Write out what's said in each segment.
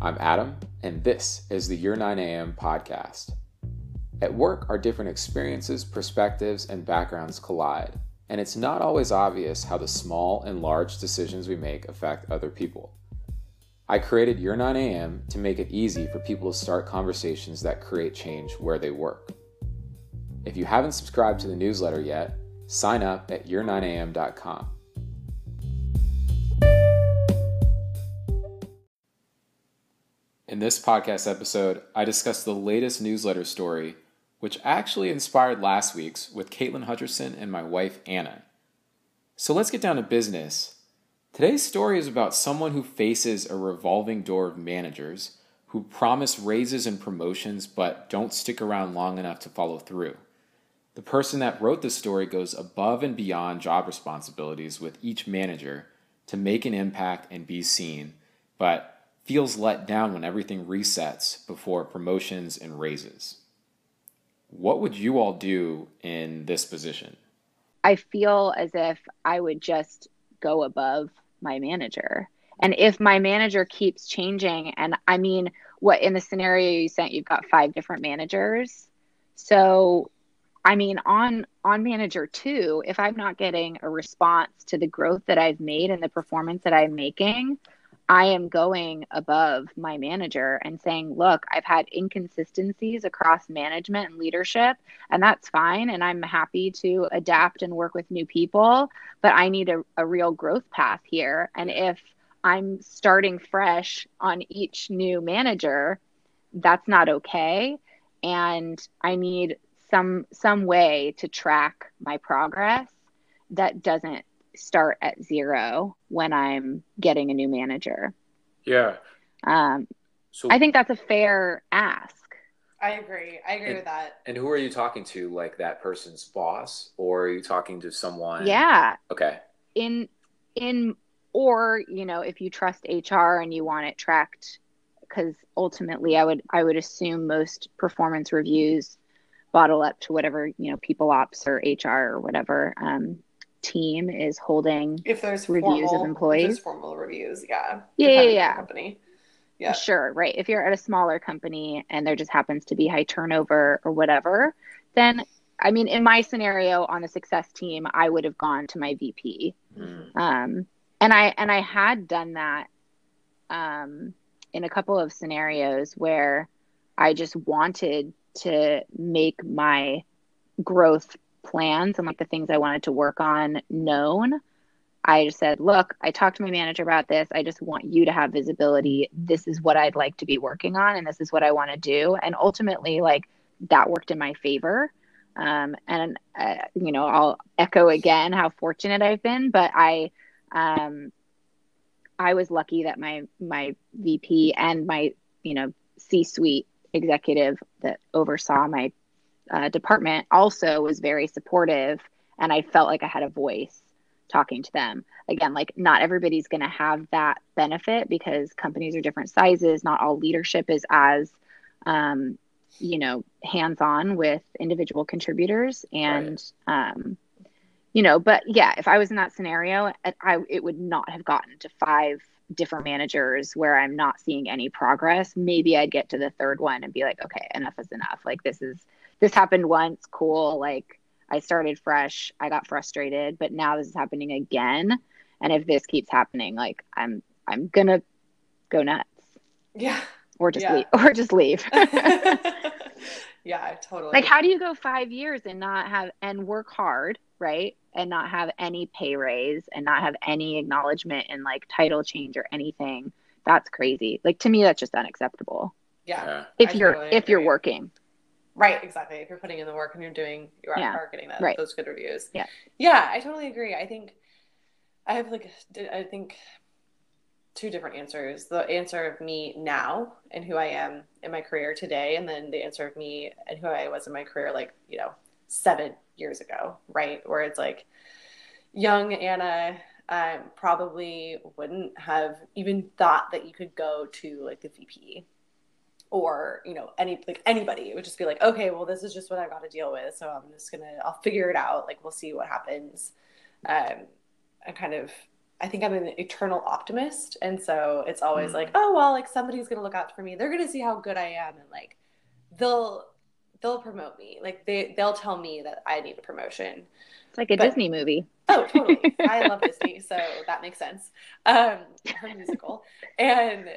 I'm Adam, and this is the Your 9 AM podcast. At work, our different experiences, perspectives, and backgrounds collide, and it's not always obvious how the small and large decisions we make affect other people. I created Your 9 AM to make it easy for people to start conversations that create change where they work. If you haven't subscribed to the newsletter yet, sign up at your9am.com. In this podcast episode, I discuss the latest newsletter story, which actually inspired last week's with Caitlin Hutcherson and my wife Anna. So let's get down to business. Today's story is about someone who faces a revolving door of managers who promise raises and promotions but don't stick around long enough to follow through. The person that wrote the story goes above and beyond job responsibilities with each manager to make an impact and be seen, but feels let down when everything resets before promotions and raises. What would you all do in this position? I feel as if I would just go above my manager. And if my manager keeps changing, and I mean, what in the scenario you sent, you've got five different managers. So, I mean, on on manager two, if I'm not getting a response to the growth that I've made and the performance that I'm making, I am going above my manager and saying, look, I've had inconsistencies across management and leadership, and that's fine. And I'm happy to adapt and work with new people, but I need a, a real growth path here. And if I'm starting fresh on each new manager, that's not okay. And I need some some way to track my progress that doesn't start at zero when I'm getting a new manager. Yeah. Um, so I think that's a fair ask. I agree. I agree and, with that. And who are you talking to? Like that person's boss, or are you talking to someone? Yeah. Okay. In in or you know if you trust HR and you want it tracked, because ultimately I would I would assume most performance reviews bottle up to whatever you know people ops or HR or whatever um, team is holding if there's reviews formal, of employees. formal reviews yeah. Yeah yeah, yeah. company. Yeah. Sure right. If you're at a smaller company and there just happens to be high turnover or whatever then i mean in my scenario on the success team i would have gone to my vp mm. um, and i and i had done that um, in a couple of scenarios where i just wanted to make my growth plans and like the things I wanted to work on known, I just said, look, I talked to my manager about this. I just want you to have visibility. This is what I'd like to be working on, and this is what I want to do. And ultimately, like that worked in my favor. Um, and uh, you know, I'll echo again how fortunate I've been. But I, um, I was lucky that my my VP and my you know C-suite executive that oversaw my uh, department also was very supportive and i felt like i had a voice talking to them. Again like not everybody's going to have that benefit because companies are different sizes. Not all leadership is as um, you know hands on with individual contributors. And right. um, you know but yeah if i was in that scenario I, it would not have gotten to five different managers where i'm not seeing any progress. Maybe i'd get to the third one and be like okay enough is enough. Like this is this happened once, cool. Like I started fresh, I got frustrated, but now this is happening again. And if this keeps happening, like I'm I'm gonna go nuts. Yeah. Or just yeah. leave or just leave. yeah, totally. Like how do you go five years and not have and work hard, right? And not have any pay raise and not have any acknowledgement and like title change or anything. That's crazy. Like to me that's just unacceptable. Yeah. If I you're totally if agree. you're working. Right, exactly. If you're putting in the work and you're doing, you are, yeah. are getting that, right. those good reviews. Yeah. Yeah, I totally agree. I think I have like, I think two different answers the answer of me now and who I am in my career today, and then the answer of me and who I was in my career, like, you know, seven years ago, right? Where it's like young Anna um, probably wouldn't have even thought that you could go to like the VP or you know any like anybody it would just be like okay well this is just what i've got to deal with so i'm just gonna i'll figure it out like we'll see what happens um and kind of I think I'm an eternal optimist, and so it's always Mm. like, oh well, like somebody's gonna look out for me. They're gonna see how good I am, and like they'll they'll promote me. Like they they'll tell me that I need a promotion. It's like a But- Disney movie. Oh, totally. I love Disney, so that makes sense. Um, her musical, and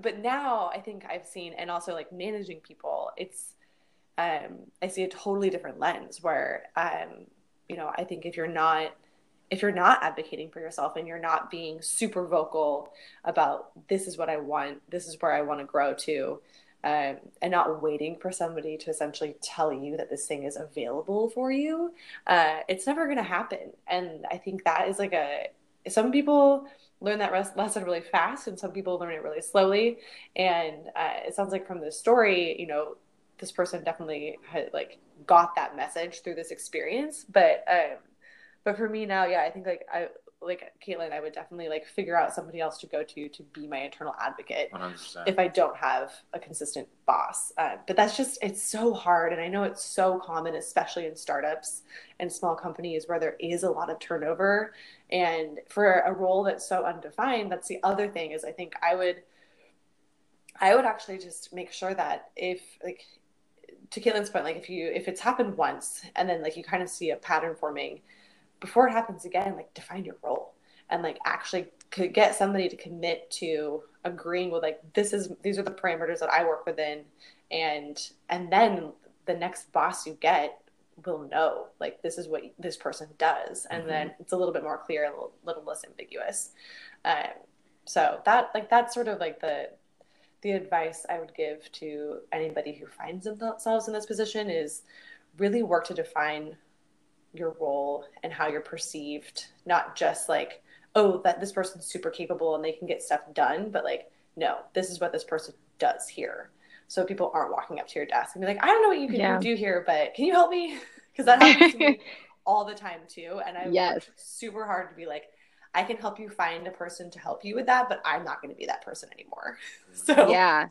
but now I think I've seen, and also like managing people, it's um, I see a totally different lens where um, you know I think if you're not if you're not advocating for yourself and you're not being super vocal about this is what I want, this is where I want to grow to, um, and not waiting for somebody to essentially tell you that this thing is available for you, uh, it's never going to happen. And I think that is like a some people learn that res- lesson really fast, and some people learn it really slowly. And uh, it sounds like from this story, you know, this person definitely had like got that message through this experience, but. Um, but for me now, yeah, I think like I like Caitlin, I would definitely like figure out somebody else to go to to be my internal advocate 100%. if I don't have a consistent boss. Uh, but that's just it's so hard, and I know it's so common, especially in startups and small companies where there is a lot of turnover. And for a role that's so undefined, that's the other thing is I think I would I would actually just make sure that if like to Caitlin's point, like if you if it's happened once and then like you kind of see a pattern forming before it happens again, like define your role and like actually could get somebody to commit to agreeing with like this is these are the parameters that I work within and and then the next boss you get will know like this is what this person does and Mhm. then it's a little bit more clear a little, little less ambiguous um, so that like that's sort of like the the advice I would give to anybody who finds themselves in this position is really work to define your role and how you're perceived, not just like, oh, that this person's super capable and they can get stuff done, but like, no, this is what this person does here. So people aren't walking up to your desk and be like, I don't know what you can Yeah. do here, but can you help me? Because that happens to me all the time too. And I Yes. super hard to be like, I can help you find a person to help you with that, but I'm not going to be that person anymore. So Yeah.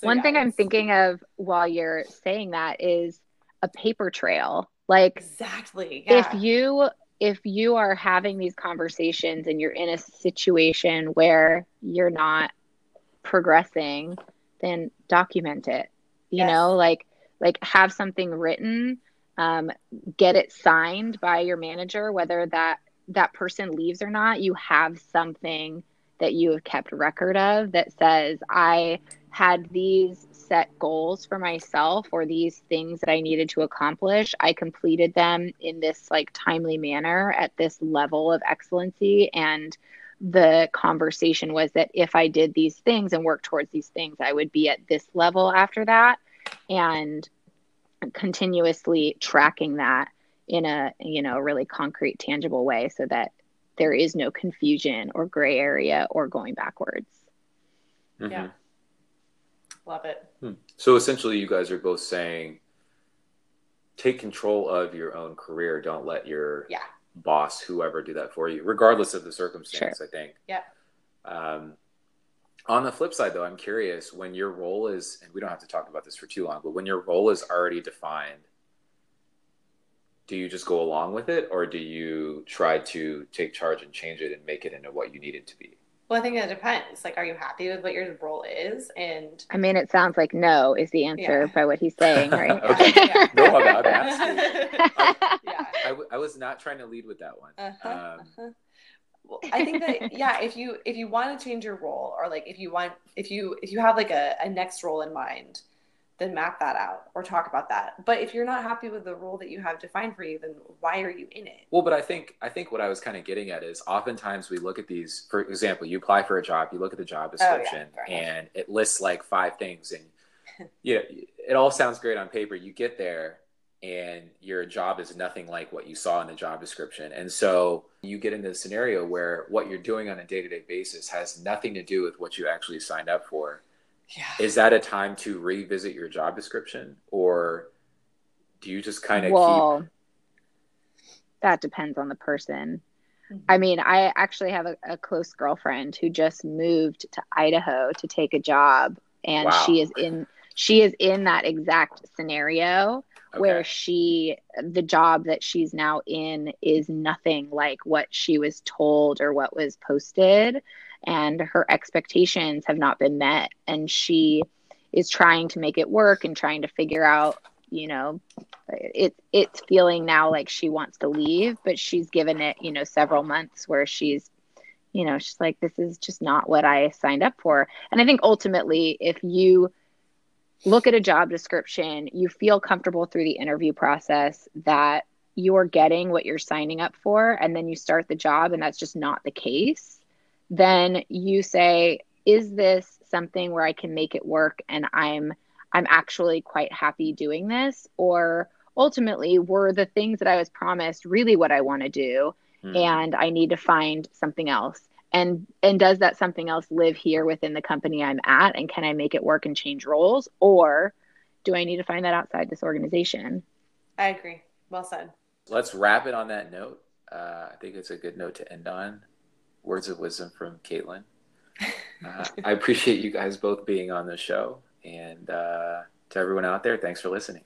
So, One yeah, thing I'm thinking of while you're saying that is a paper trail. Like exactly. Yeah. if you if you are having these conversations and you're in a situation where you're not progressing, then document it. You Yes. know, like like have something written, um, get it signed by your manager, whether that that person leaves or not. You have something that you have kept record of that says I had these set goals for myself or these things that I needed to accomplish. I completed them in this like timely manner at this level of excellency. And the conversation was that if I did these things and worked towards these things, I would be at this level after that. And continuously tracking that in a you know really concrete tangible way so that there is no confusion or gray area or going backwards Mhm. Yeah. Love it. Hmm. So essentially, you guys are both saying take control of your own career. Don't let your Yeah. boss, whoever, do that for you, regardless of the circumstance, I think. Yeah. Um, on the flip side, though, I'm curious when your role is, and we don't have to talk about this for too long, but when your role is already defined, do you just go along with it or do you try to take charge and change it and make it into what you need it to be? Well, I think it depends. Like, are you happy with what your role is? And i mean it sounds like no is the answer Yeah. by what he's saying right Okay. Yeah. No, I'm- I'm asking. yeah. I, w- I was not trying to lead with that one. Uh-huh, Um, uh-huh. Well, I think that yeah, if you if you want to change your role or like if you want if you if you have like a, a next role in mind, then map that out or talk about that. But if you're not happy with the role that you have defined for you, then why are you in it? Well, but I think I think what I was kind of getting at is oftentimes we look at these. For example, you apply for a job, you look at the job Oh, yeah, description, and it lists like five things, and you know, it all sounds great on paper. You get there, and your job is nothing like what you saw in the job description, and so you get into a scenario where what you're doing on a day to day basis has nothing to do with what you actually signed up for. Yeah. Is that a time to revisit your job description, or do you just kind of keep? well that depends on the person mm-hmm. i mean i actually have a, a close girlfriend who just moved to idaho to take a job and Wow. she is in she is in that exact scenario okay. where she the job that she's now in is nothing like what she was told or what was posted and her expectations have not been met. And she is trying to make it work and trying to figure out you know it it's feeling now like she wants to leave but she's given it you know several months where she's you know she's like this is just not what i signed up for. And i think ultimately if you look at a job description you feel comfortable through the interview process that you're getting what you're signing up for and then you start the job and that's just not the case then you say is this something where i can make it work and i'm i'm actually quite happy doing this? Or ultimately were the things that i was promised really what i want to do mm. and i need to find something else? And and does that something else live here within the company i'm at and can i make it work and change roles? Or do i need to find that outside this organization? I agree. Well said. Let's wrap it on that note. Uh, i think it's a good note to end on words of wisdom from caitlin. Uh, i appreciate you guys both being on the show and uh, to everyone out there thanks for listening